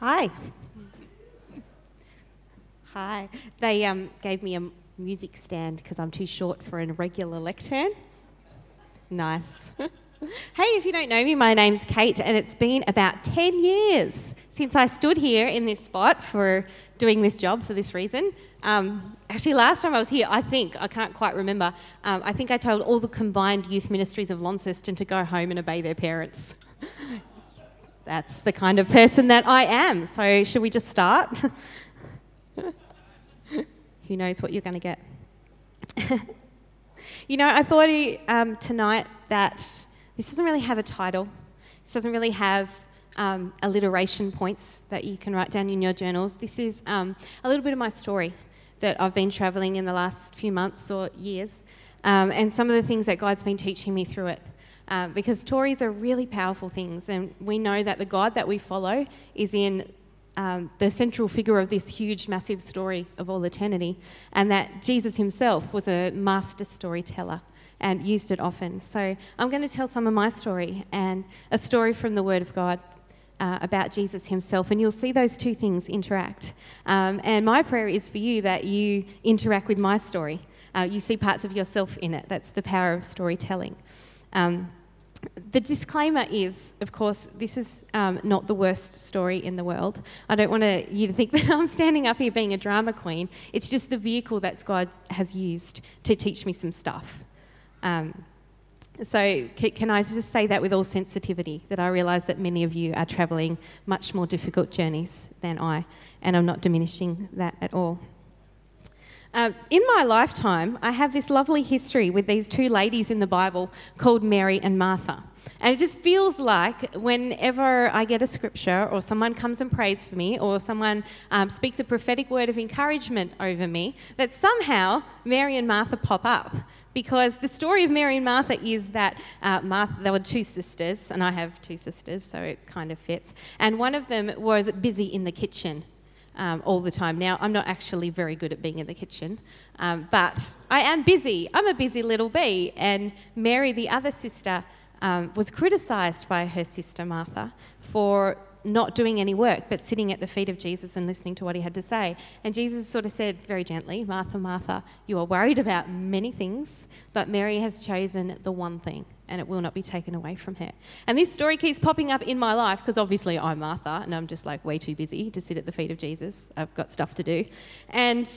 Hi. Hi. They um, gave me a music stand because I'm too short for a regular lectern. Nice. hey, if you don't know me, my name's Kate, and it's been about 10 years since I stood here in this spot for doing this job for this reason. Um, actually, last time I was here, I think, I can't quite remember, um, I think I told all the combined youth ministries of Launceston to go home and obey their parents. That's the kind of person that I am. So, should we just start? Who knows what you're going to get? you know, I thought um, tonight that this doesn't really have a title. This doesn't really have um, alliteration points that you can write down in your journals. This is um, a little bit of my story that I've been traveling in the last few months or years, um, and some of the things that God's been teaching me through it. Uh, because stories are really powerful things, and we know that the God that we follow is in um, the central figure of this huge, massive story of all eternity, and that Jesus himself was a master storyteller and used it often. So I'm going to tell some of my story and a story from the Word of God. Uh, about Jesus himself, and you'll see those two things interact. Um, and my prayer is for you that you interact with my story. Uh, you see parts of yourself in it. That's the power of storytelling. Um, the disclaimer is, of course, this is um, not the worst story in the world. I don't want you to think that I'm standing up here being a drama queen. It's just the vehicle that God has used to teach me some stuff. Um, so, can I just say that with all sensitivity, that I realise that many of you are travelling much more difficult journeys than I, and I'm not diminishing that at all. Uh, in my lifetime, I have this lovely history with these two ladies in the Bible called Mary and Martha. And it just feels like whenever I get a scripture or someone comes and prays for me or someone um, speaks a prophetic word of encouragement over me, that somehow Mary and Martha pop up. Because the story of Mary and Martha is that uh, Martha, they were two sisters, and I have two sisters, so it kind of fits. And one of them was busy in the kitchen um, all the time. Now, I'm not actually very good at being in the kitchen, um, but I am busy. I'm a busy little bee. And Mary, the other sister, um, was criticised by her sister Martha for not doing any work, but sitting at the feet of Jesus and listening to what he had to say. And Jesus sort of said very gently, Martha, Martha, you are worried about many things, but Mary has chosen the one thing, and it will not be taken away from her. And this story keeps popping up in my life because obviously I'm Martha, and I'm just like way too busy to sit at the feet of Jesus. I've got stuff to do. And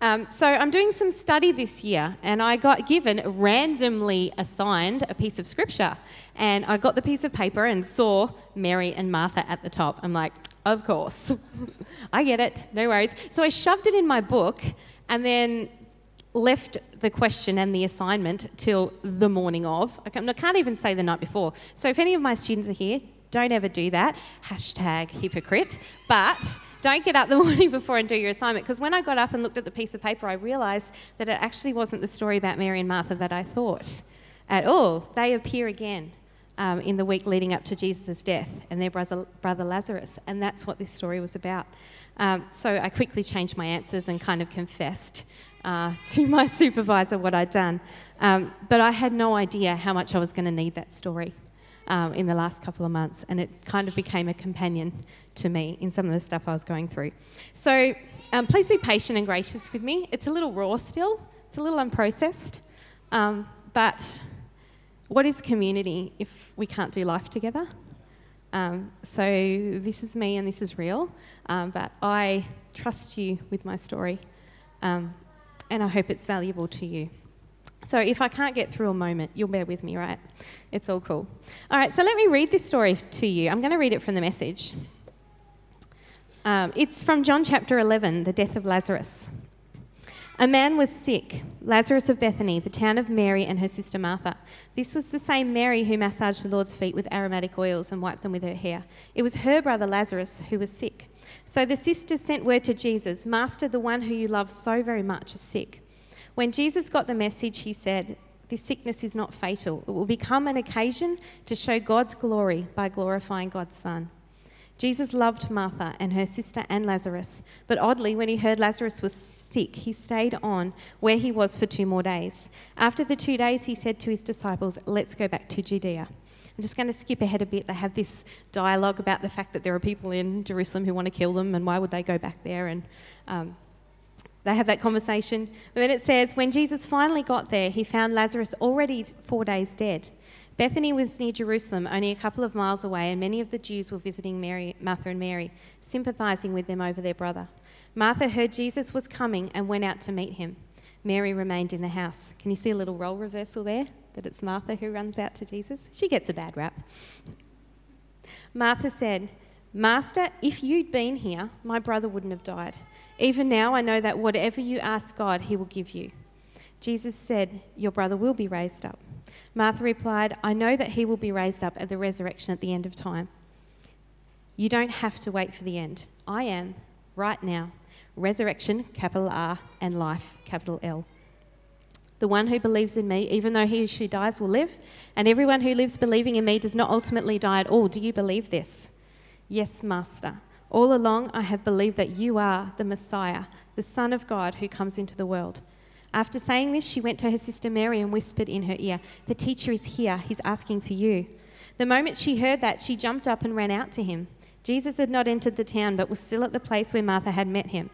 um, so I'm doing some study this year, and I got given randomly assigned a piece of scripture, and I got the piece of paper and saw Mary and Martha at the top. I'm like, of course, I get it, no worries. So I shoved it in my book, and then left the question and the assignment till the morning of. I can't even say the night before. So if any of my students are here, don't ever do that. Hashtag hypocrite. But don't get up the morning before and do your assignment. Because when I got up and looked at the piece of paper, I realised that it actually wasn't the story about Mary and Martha that I thought at all. They appear again um, in the week leading up to Jesus' death and their brother, brother Lazarus. And that's what this story was about. Um, so I quickly changed my answers and kind of confessed uh, to my supervisor what I'd done. Um, but I had no idea how much I was going to need that story um, in the last couple of months, and it kind of became a companion to me in some of the stuff I was going through. So um, please be patient and gracious with me. It's a little raw still, it's a little unprocessed, um, but what is community if we can't do life together? Um, so this is me and this is real, um, but I trust you with my story, um, and I hope it's valuable to you. So if I can't get through a moment, you'll bear with me, right? It's all cool. All right, so let me read this story to you. I'm going to read it from the message. Um, it's from John chapter 11, the death of Lazarus. A man was sick, Lazarus of Bethany, the town of Mary and her sister Martha. This was the same Mary who massaged the Lord's feet with aromatic oils and wiped them with her hair. It was her brother Lazarus who was sick. So the sisters sent word to Jesus Master, the one who you love so very much, is sick. When Jesus got the message, he said, This sickness is not fatal. It will become an occasion to show God's glory by glorifying God's Son. Jesus loved Martha and her sister and Lazarus, but oddly, when he heard Lazarus was sick, he stayed on where he was for two more days. After the two days, he said to his disciples, Let's go back to Judea. I'm just going to skip ahead a bit. They have this dialogue about the fact that there are people in Jerusalem who want to kill them and why would they go back there. And um, they have that conversation. But then it says, when Jesus finally got there, he found Lazarus already four days dead. Bethany was near Jerusalem, only a couple of miles away, and many of the Jews were visiting Mary, Martha and Mary, sympathizing with them over their brother. Martha heard Jesus was coming and went out to meet him. Mary remained in the house. Can you see a little role reversal there? That it's Martha who runs out to Jesus? She gets a bad rap. Martha said, Master, if you'd been here, my brother wouldn't have died. Even now, I know that whatever you ask God, he will give you. Jesus said, Your brother will be raised up. Martha replied, I know that he will be raised up at the resurrection at the end of time. You don't have to wait for the end. I am, right now. Resurrection, capital R, and life, capital L. The one who believes in me, even though he who dies will live, and everyone who lives believing in me does not ultimately die at all. Do you believe this? Yes, Master. All along I have believed that you are the Messiah, the Son of God who comes into the world. After saying this, she went to her sister Mary and whispered in her ear, The teacher is here, he's asking for you. The moment she heard that, she jumped up and ran out to him. Jesus had not entered the town, but was still at the place where Martha had met him.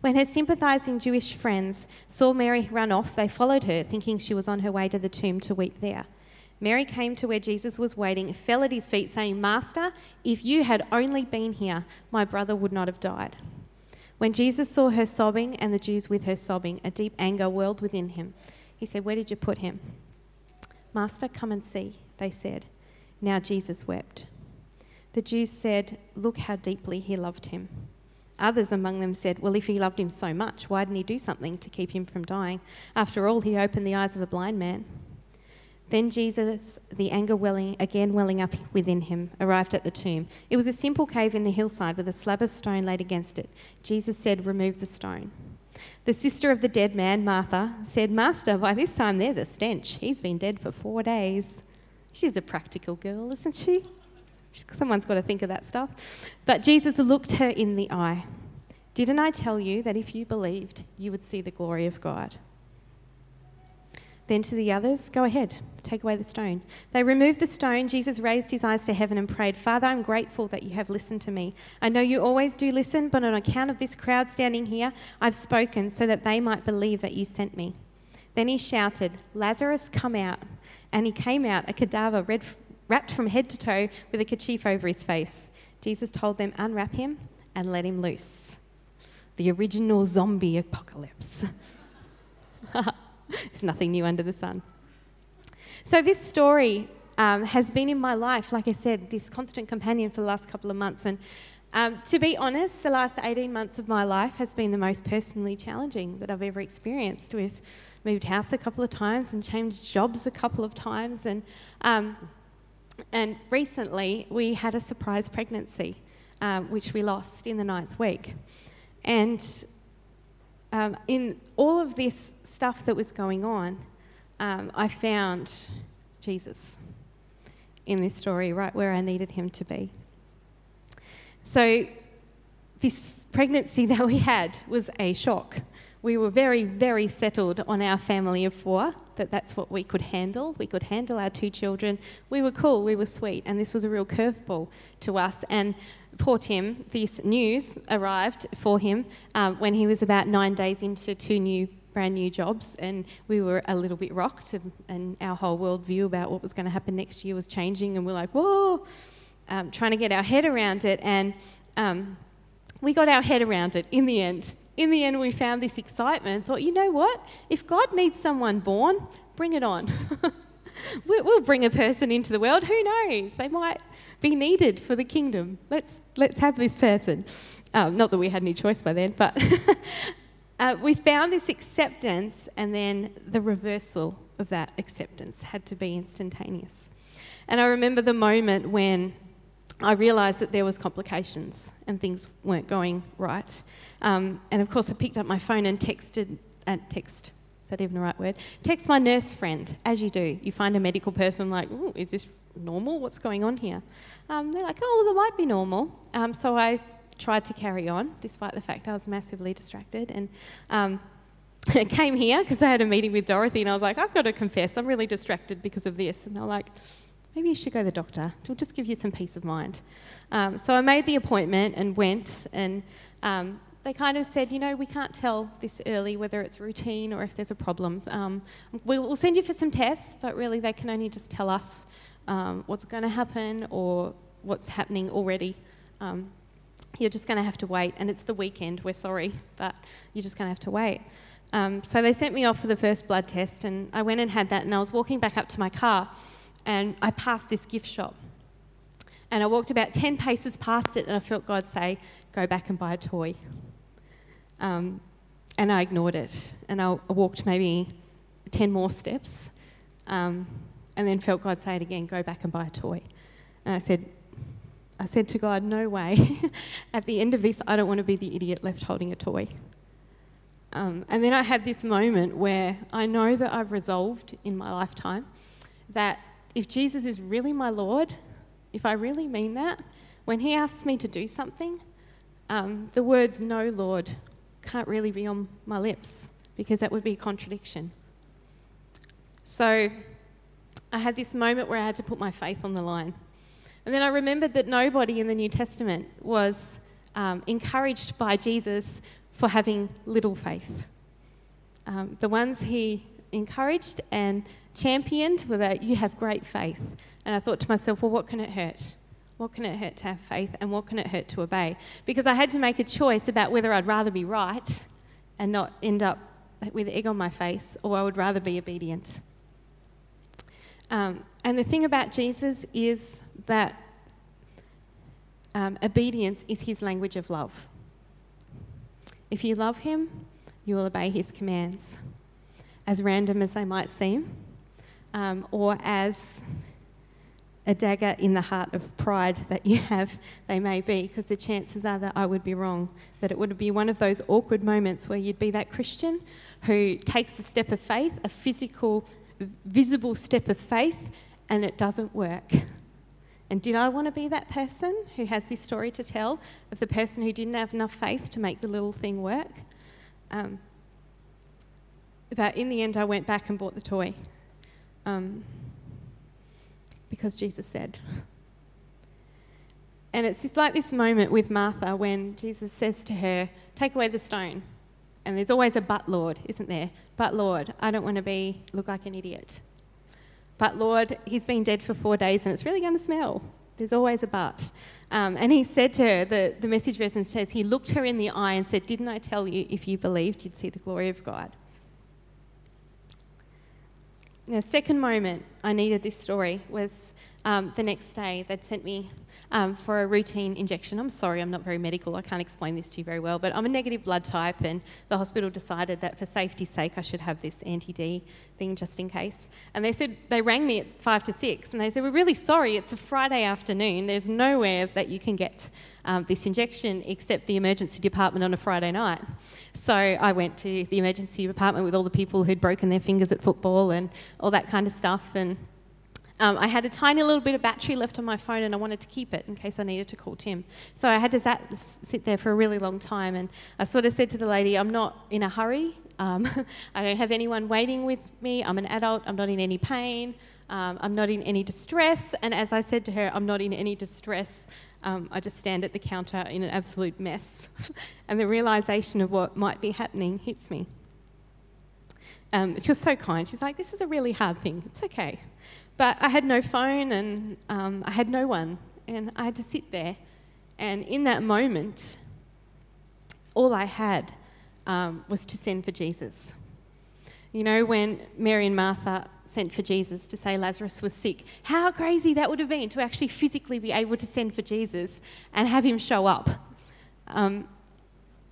When her sympathizing Jewish friends saw Mary run off, they followed her, thinking she was on her way to the tomb to weep there. Mary came to where Jesus was waiting, fell at his feet, saying, Master, if you had only been here, my brother would not have died. When Jesus saw her sobbing and the Jews with her sobbing, a deep anger welled within him. He said, Where did you put him? Master, come and see, they said. Now Jesus wept. The Jews said, Look how deeply he loved him. Others among them said, Well, if he loved him so much, why didn't he do something to keep him from dying? After all, he opened the eyes of a blind man. Then Jesus, the anger welling, again welling up within him, arrived at the tomb. It was a simple cave in the hillside with a slab of stone laid against it. Jesus said, Remove the stone. The sister of the dead man, Martha, said, Master, by this time there's a stench. He's been dead for four days. She's a practical girl, isn't she? Someone's got to think of that stuff. But Jesus looked her in the eye. Didn't I tell you that if you believed, you would see the glory of God? Then to the others, Go ahead, take away the stone. They removed the stone. Jesus raised his eyes to heaven and prayed, Father, I'm grateful that you have listened to me. I know you always do listen, but on account of this crowd standing here, I've spoken so that they might believe that you sent me. Then he shouted, Lazarus, come out. And he came out, a cadaver red, wrapped from head to toe with a kerchief over his face. Jesus told them, Unwrap him and let him loose. The original zombie apocalypse. There's nothing new under the sun. So, this story um, has been in my life, like I said, this constant companion for the last couple of months. And um, to be honest, the last 18 months of my life has been the most personally challenging that I've ever experienced. We've moved house a couple of times and changed jobs a couple of times. And, um, and recently, we had a surprise pregnancy, um, which we lost in the ninth week. And um, in all of this stuff that was going on, um, I found Jesus in this story, right where I needed him to be. So, this pregnancy that we had was a shock. We were very, very settled on our family of four, that that's what we could handle. We could handle our two children. We were cool, we were sweet, and this was a real curveball to us. And poor Tim, this news arrived for him um, when he was about nine days into two new, brand new jobs, and we were a little bit rocked, and, and our whole worldview about what was going to happen next year was changing, and we're like, whoa, um, trying to get our head around it, and um, we got our head around it in the end. In the end, we found this excitement and thought, you know what? If God needs someone born, bring it on. we'll bring a person into the world. Who knows? They might be needed for the kingdom. Let's, let's have this person. Um, not that we had any choice by then, but uh, we found this acceptance, and then the reversal of that acceptance had to be instantaneous. And I remember the moment when I realised that there was complications and things weren't going right. Um, and of course, I picked up my phone and texted, and uh, text, is that even the right word? Text my nurse friend, as you do. You find a medical person like, is this normal? What's going on here? Um, they're like, oh, well, that might be normal. Um, so I tried to carry on, despite the fact I was massively distracted. And um, came here because I had a meeting with Dorothy, and I was like, I've got to confess, I'm really distracted because of this. And they're like, maybe you should go to the doctor. It'll just give you some peace of mind. Um, so I made the appointment and went, and um, they kind of said, you know, we can't tell this early whether it's routine or if there's a problem. Um, we will send you for some tests, but really they can only just tell us um, what's going to happen or what's happening already. You're just going to have to wait, and it's the weekend, we're sorry, but you're just going to have to wait. Um, so they sent me off for the first blood test, and I went and had that, and I was walking back up to my car, and I passed this gift shop. And I walked about 10 paces past it, and I felt God say, Go back and buy a toy. Um, and I ignored it, and I walked maybe 10 more steps, um, and then felt God say it again, Go back and buy a toy. And I said, I said to God, No way. At the end of this, I don't want to be the idiot left holding a toy. Um, and then I had this moment where I know that I've resolved in my lifetime that if Jesus is really my Lord, if I really mean that, when He asks me to do something, um, the words no, Lord, can't really be on my lips because that would be a contradiction. So I had this moment where I had to put my faith on the line. And then I remembered that nobody in the New Testament was um, encouraged by Jesus for having little faith. Um, the ones he encouraged and championed were that you have great faith. And I thought to myself, well, what can it hurt? What can it hurt to have faith and what can it hurt to obey? Because I had to make a choice about whether I'd rather be right and not end up with egg on my face or I would rather be obedient. Um, and the thing about Jesus is that um, obedience is his language of love. If you love him, you will obey his commands, as random as they might seem, um, or as a dagger in the heart of pride that you have, they may be, because the chances are that I would be wrong. That it would be one of those awkward moments where you'd be that Christian who takes a step of faith, a physical, visible step of faith, and it doesn't work. And did I want to be that person who has this story to tell of the person who didn't have enough faith to make the little thing work? Um, but in the end, I went back and bought the toy. Um, because Jesus said. And it's just like this moment with Martha when Jesus says to her, Take away the stone. And there's always a but, Lord, isn't there? But, Lord, I don't want to be look like an idiot. But, Lord, he's been dead for four days and it's really going to smell. There's always a but. Um, and he said to her, the, the message version says, He looked her in the eye and said, Didn't I tell you if you believed you'd see the glory of God? The second moment I needed this story was um, the next day. They'd sent me um, for a routine injection. I'm sorry, I'm not very medical. I can't explain this to you very well, but I'm a negative blood type, and the hospital decided that for safety's sake, I should have this anti D thing just in case. And they said, they rang me at five to six, and they said, We're really sorry, it's a Friday afternoon. There's nowhere that you can get um, this injection except the emergency department on a Friday night. So I went to the emergency department with all the people who'd broken their fingers at football and all that kind of stuff. And um, I had a tiny little bit of battery left on my phone and I wanted to keep it in case I needed to call Tim. So I had to sat, sit there for a really long time and I sort of said to the lady, I'm not in a hurry. Um, I don't have anyone waiting with me. I'm an adult. I'm not in any pain. Um, I'm not in any distress. And as I said to her, I'm not in any distress. Um, I just stand at the counter in an absolute mess. and the realization of what might be happening hits me. Um, she was so kind. She's like, This is a really hard thing. It's okay. But I had no phone and um, I had no one. And I had to sit there. And in that moment, all I had um, was to send for Jesus. You know, when Mary and Martha sent for Jesus to say Lazarus was sick, how crazy that would have been to actually physically be able to send for Jesus and have him show up. Um,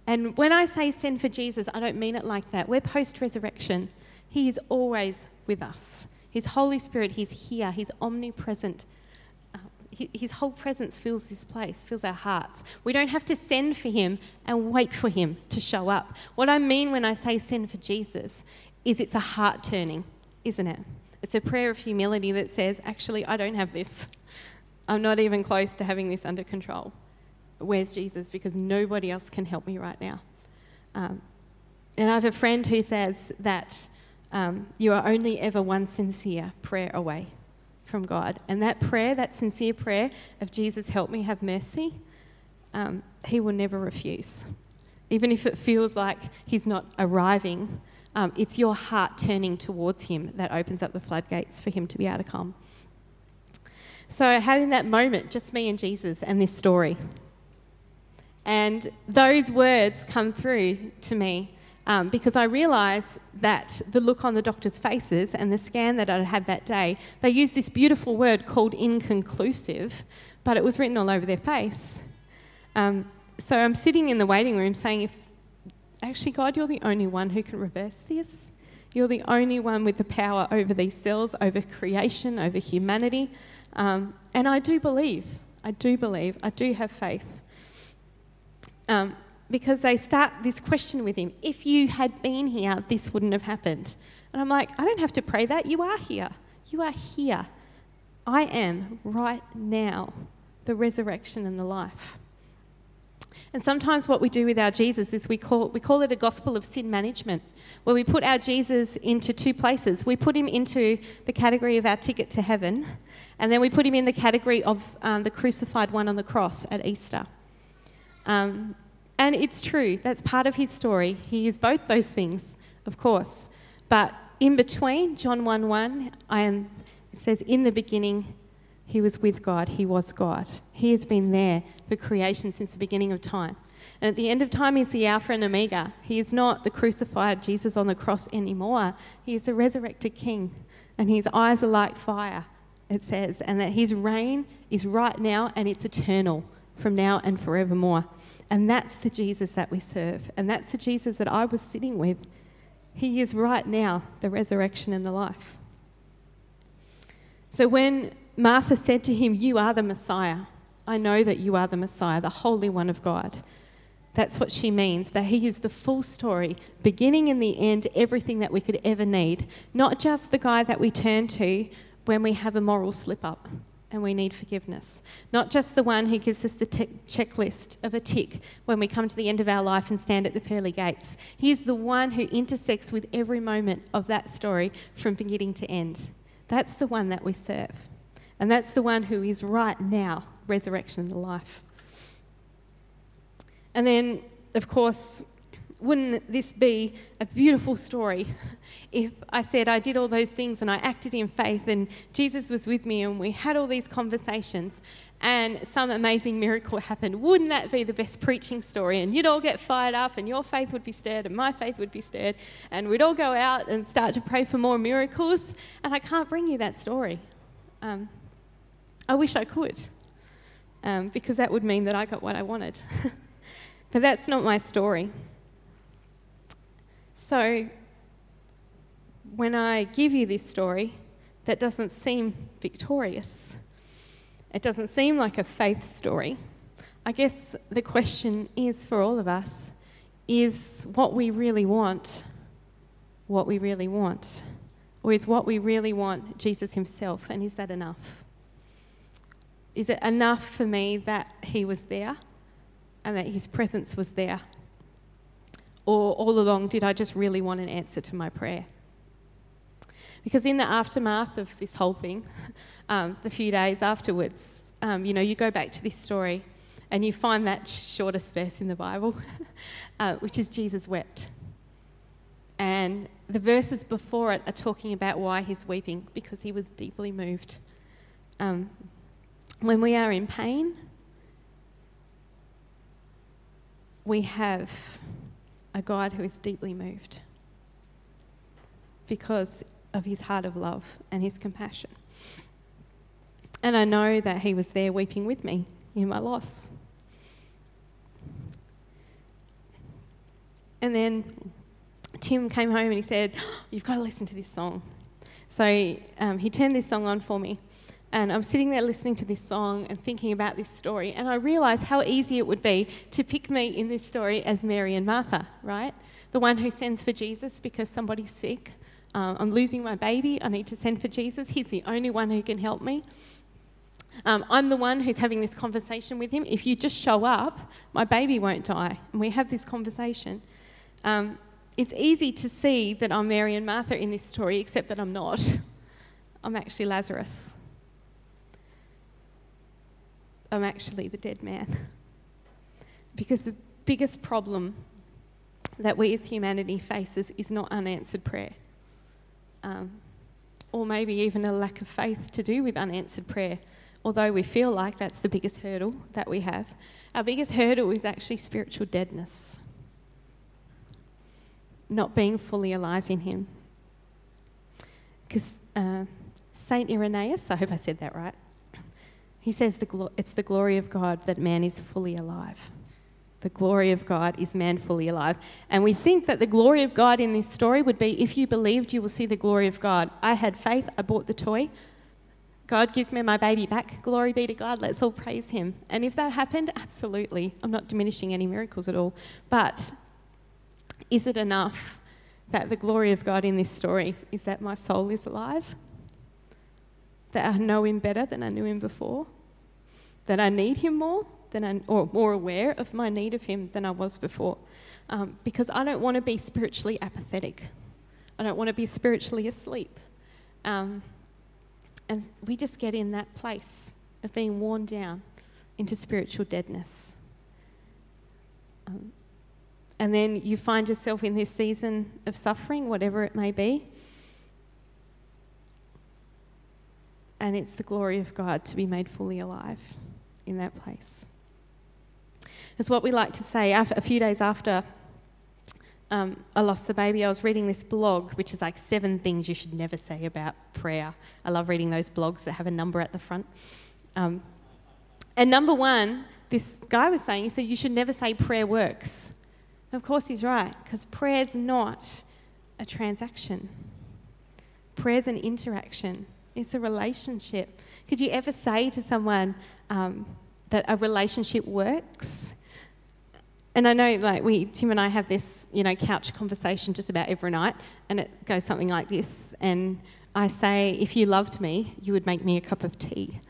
and when I say send for Jesus, I don't mean it like that. We're post resurrection, He is always with us. His Holy Spirit, He's here, He's omnipresent. Uh, his whole presence fills this place, fills our hearts. We don't have to send for him and wait for him to show up. What I mean when I say send for Jesus is it's a heart turning, isn't it? It's a prayer of humility that says, actually, I don't have this. I'm not even close to having this under control. Where's Jesus? Because nobody else can help me right now. Um, and I have a friend who says that um, you are only ever one sincere prayer away from God. And that prayer, that sincere prayer of Jesus, help me have mercy, um, He will never refuse. Even if it feels like He's not arriving, um, it's your heart turning towards Him that opens up the floodgates for Him to be able to come. So, having that moment, just me and Jesus and this story. And those words come through to me um, because I realise that the look on the doctors' faces and the scan that I'd had that day, they used this beautiful word called inconclusive, but it was written all over their face. Um, so I'm sitting in the waiting room saying, if actually, God, you're the only one who can reverse this. You're the only one with the power over these cells, over creation, over humanity. Um, and I do believe, I do believe, I do have faith. Um, because they start this question with him if you had been here, this wouldn't have happened. And I'm like, I don't have to pray that. You are here. You are here. I am right now the resurrection and the life. And sometimes what we do with our Jesus is we call, we call it a gospel of sin management, where we put our Jesus into two places. We put him into the category of our ticket to heaven, and then we put him in the category of um, the crucified one on the cross at Easter. Um, and it's true, that's part of his story. He is both those things, of course. But in between, John 1 1, I am, it says, In the beginning, he was with God, he was God. He has been there for creation since the beginning of time. And at the end of time, he's the Alpha and Omega. He is not the crucified Jesus on the cross anymore. He is the resurrected King, and his eyes are like fire, it says, and that his reign is right now and it's eternal from now and forevermore. And that's the Jesus that we serve. And that's the Jesus that I was sitting with. He is right now the resurrection and the life. So when Martha said to him, You are the Messiah, I know that you are the Messiah, the Holy One of God. That's what she means, that He is the full story, beginning and the end, everything that we could ever need. Not just the guy that we turn to when we have a moral slip up and we need forgiveness. Not just the one who gives us the checklist of a tick when we come to the end of our life and stand at the pearly gates. He is the one who intersects with every moment of that story from beginning to end. That's the one that we serve. And that's the one who is right now, resurrection and life. And then, of course, wouldn't this be a beautiful story if I said I did all those things and I acted in faith and Jesus was with me and we had all these conversations and some amazing miracle happened? Wouldn't that be the best preaching story? And you'd all get fired up and your faith would be stirred and my faith would be stirred and we'd all go out and start to pray for more miracles. And I can't bring you that story. Um, I wish I could um, because that would mean that I got what I wanted. but that's not my story. So, when I give you this story, that doesn't seem victorious. It doesn't seem like a faith story. I guess the question is for all of us is what we really want what we really want? Or is what we really want Jesus Himself? And is that enough? Is it enough for me that He was there and that His presence was there? Or all along, did I just really want an answer to my prayer? Because in the aftermath of this whole thing, um, the few days afterwards, um, you know, you go back to this story and you find that shortest verse in the Bible, uh, which is Jesus wept. And the verses before it are talking about why he's weeping, because he was deeply moved. Um, when we are in pain, we have a God who is deeply moved because of his heart of love and his compassion. And I know that he was there weeping with me in my loss. And then Tim came home and he said, You've got to listen to this song. So um, he turned this song on for me. And I'm sitting there listening to this song and thinking about this story, and I realise how easy it would be to pick me in this story as Mary and Martha, right? The one who sends for Jesus because somebody's sick. Um, I'm losing my baby. I need to send for Jesus. He's the only one who can help me. Um, I'm the one who's having this conversation with him. If you just show up, my baby won't die. And we have this conversation. Um, it's easy to see that I'm Mary and Martha in this story, except that I'm not. I'm actually Lazarus. I'm actually the dead man. Because the biggest problem that we as humanity faces is not unanswered prayer. Um, or maybe even a lack of faith to do with unanswered prayer, although we feel like that's the biggest hurdle that we have. Our biggest hurdle is actually spiritual deadness, not being fully alive in Him. Because uh, Saint Irenaeus, I hope I said that right, he says the glo- it's the glory of God that man is fully alive. The glory of God is man fully alive. And we think that the glory of God in this story would be if you believed, you will see the glory of God. I had faith, I bought the toy. God gives me my baby back. Glory be to God. Let's all praise Him. And if that happened, absolutely. I'm not diminishing any miracles at all. But is it enough that the glory of God in this story is that my soul is alive? That I know Him better than I knew Him before? That I need Him more? than I, or more aware of my need of Him than I was before. Um, because I don't want to be spiritually apathetic. I don't want to be spiritually asleep. Um, and we just get in that place of being worn down into spiritual deadness. Um, and then you find yourself in this season of suffering, whatever it may be. And it's the glory of God to be made fully alive in that place. It's what we like to say. A few days after um, I lost the baby, I was reading this blog, which is like seven things you should never say about prayer. I love reading those blogs that have a number at the front. Um, and number one, this guy was saying, he said, you should never say prayer works. Of course, he's right, because prayer's not a transaction, prayer's an interaction, it's a relationship. Could you ever say to someone um, that a relationship works? And I know, like, we, Tim and I have this, you know, couch conversation just about every night, and it goes something like this. And I say, if you loved me, you would make me a cup of tea.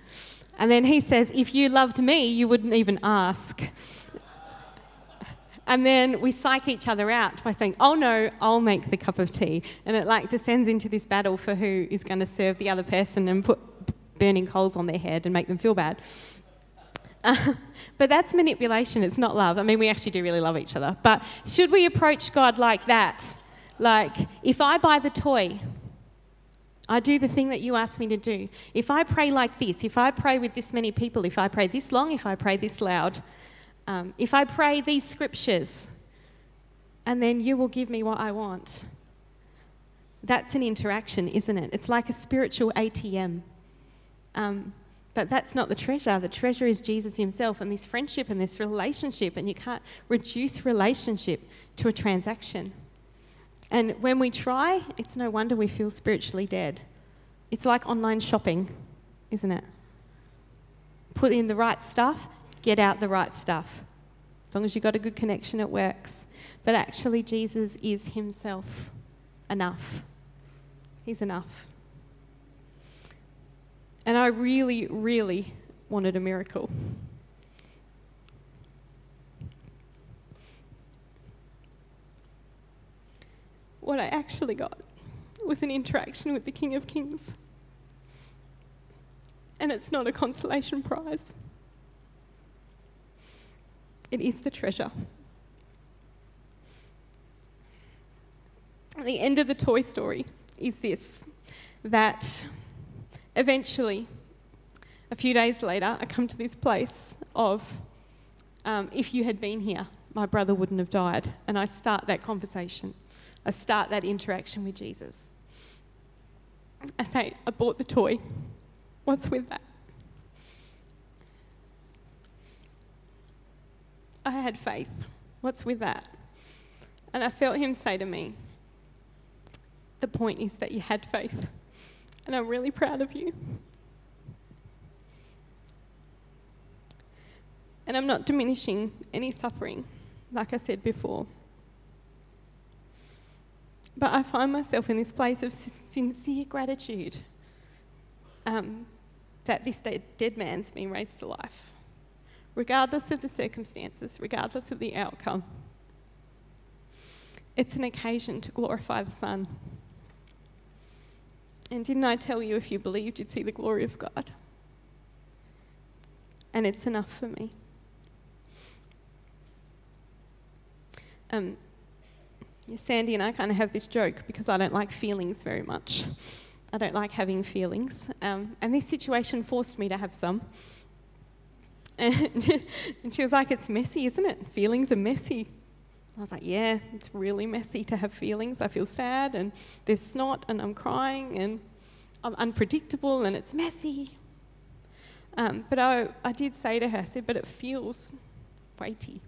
And then he says, if you loved me, you wouldn't even ask. And then we psych each other out by saying, oh no, I'll make the cup of tea. And it like descends into this battle for who is going to serve the other person and put burning coals on their head and make them feel bad. But that's manipulation, it's not love. I mean, we actually do really love each other. But should we approach God like that? Like, if I buy the toy, I do the thing that you asked me to do. If I pray like this, if I pray with this many people, if I pray this long, if I pray this loud, um, if I pray these scriptures, and then you will give me what I want. That's an interaction, isn't it? It's like a spiritual ATM. Um, but that's not the treasure. The treasure is Jesus himself and this friendship and this relationship. And you can't reduce relationship to a transaction. And when we try, it's no wonder we feel spiritually dead. It's like online shopping, isn't it? Put in the right stuff, get out the right stuff. As long as you've got a good connection, it works. But actually, Jesus is himself enough. He's enough. And I really, really wanted a miracle. What I actually got was an interaction with the King of Kings. And it's not a consolation prize, it is the treasure. the end of the Toy Story is this that eventually, a few days later, I come to this place of um, if you had been here, my brother wouldn't have died. And I start that conversation. I start that interaction with Jesus. I say, I bought the toy. What's with that? I had faith. What's with that? And I felt him say to me, The point is that you had faith and I'm really proud of you. And I'm not diminishing any suffering, like I said before. But I find myself in this place of sincere gratitude um, that this dead man's been raised to life, regardless of the circumstances, regardless of the outcome. It's an occasion to glorify the Son. And didn't I tell you if you believed, you'd see the glory of God? and it's enough for me. Um, Sandy and I kind of have this joke because I don't like feelings very much. I don't like having feelings. Um, and this situation forced me to have some. And, and she was like, It's messy, isn't it? Feelings are messy. I was like, Yeah, it's really messy to have feelings. I feel sad, and there's snot, and I'm crying, and I'm unpredictable, and it's messy. Um, but I, I did say to her, I said, But it feels weighty,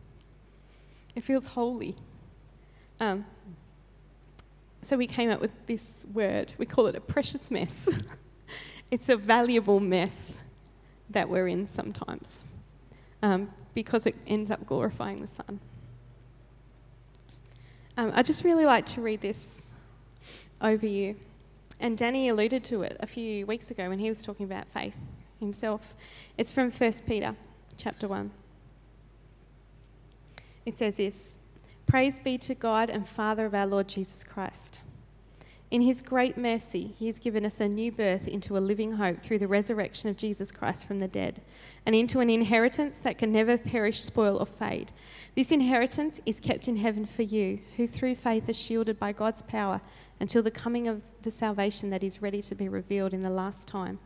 it feels holy. Um, so we came up with this word. We call it a precious mess. it's a valuable mess that we're in sometimes um, because it ends up glorifying the Son. Um, I just really like to read this over you. And Danny alluded to it a few weeks ago when he was talking about faith himself. It's from 1 Peter chapter 1. It says this Praise be to God and Father of our Lord Jesus Christ. In his great mercy, he has given us a new birth into a living hope through the resurrection of Jesus Christ from the dead, and into an inheritance that can never perish, spoil, or fade. This inheritance is kept in heaven for you, who through faith are shielded by God's power until the coming of the salvation that is ready to be revealed in the last time.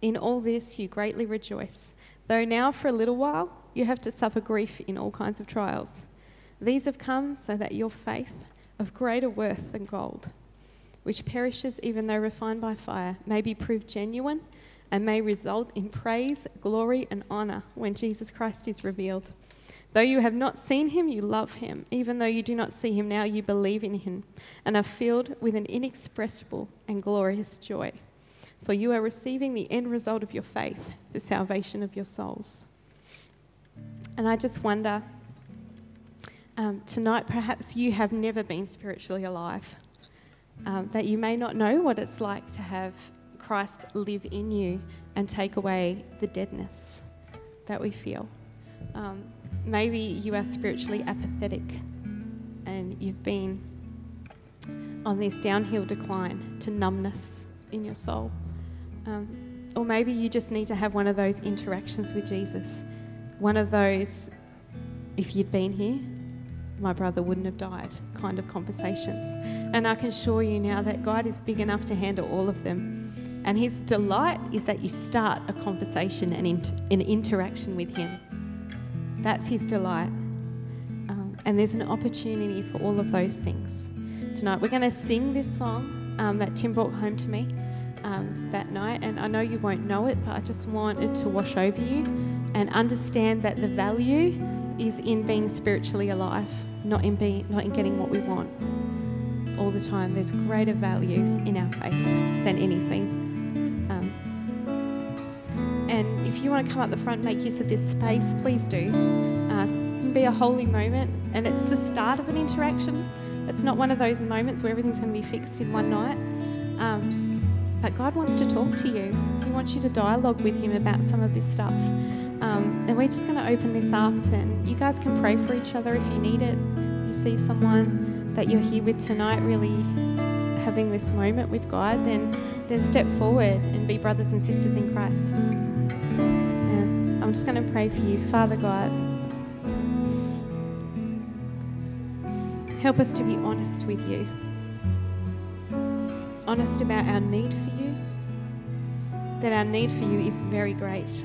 In all this you greatly rejoice, though now for a little while you have to suffer grief in all kinds of trials. These have come so that your faith, of greater worth than gold, which perishes even though refined by fire, may be proved genuine and may result in praise, glory, and honour when Jesus Christ is revealed. Though you have not seen him, you love him. Even though you do not see him now, you believe in him and are filled with an inexpressible and glorious joy. For you are receiving the end result of your faith, the salvation of your souls. And I just wonder um, tonight, perhaps you have never been spiritually alive, um, that you may not know what it's like to have Christ live in you and take away the deadness that we feel. Um, maybe you are spiritually apathetic and you've been on this downhill decline to numbness in your soul. Um, or maybe you just need to have one of those interactions with Jesus. One of those, if you'd been here, my brother wouldn't have died kind of conversations. And I can assure you now that God is big enough to handle all of them. And his delight is that you start a conversation and an interaction with him. That's his delight. Um, and there's an opportunity for all of those things tonight. We're going to sing this song um, that Tim brought home to me um, that night. And I know you won't know it, but I just wanted to wash over you and understand that the value is in being spiritually alive not in being, not in getting what we want all the time. There's greater value in our faith than anything. Um, and if you want to come up the front, make use of this space, please do. Uh, it can be a holy moment, and it's the start of an interaction. It's not one of those moments where everything's going to be fixed in one night. Um, but God wants to talk to you. He wants you to dialogue with Him about some of this stuff. Um, and we're just going to open this up, and you guys can pray for each other if you need it. You see someone that you're here with tonight really having this moment with God, then then step forward and be brothers and sisters in Christ. Yeah. I'm just going to pray for you, Father God. Help us to be honest with you, honest about our need for you, that our need for you is very great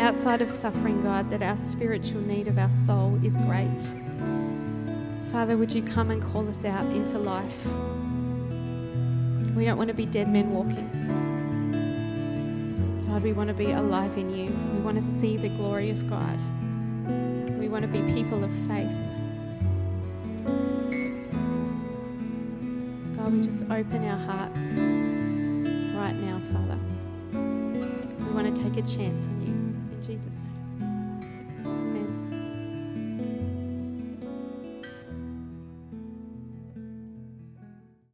outside of suffering, God, that our spiritual need of our soul is great. Father, would you come and call us out into life? We don't want to be dead men walking. God, we want to be alive in you. We want to see the glory of God. We want to be people of faith. God, we just open our hearts right now, Father. We want to take a chance on you. Jesus' name.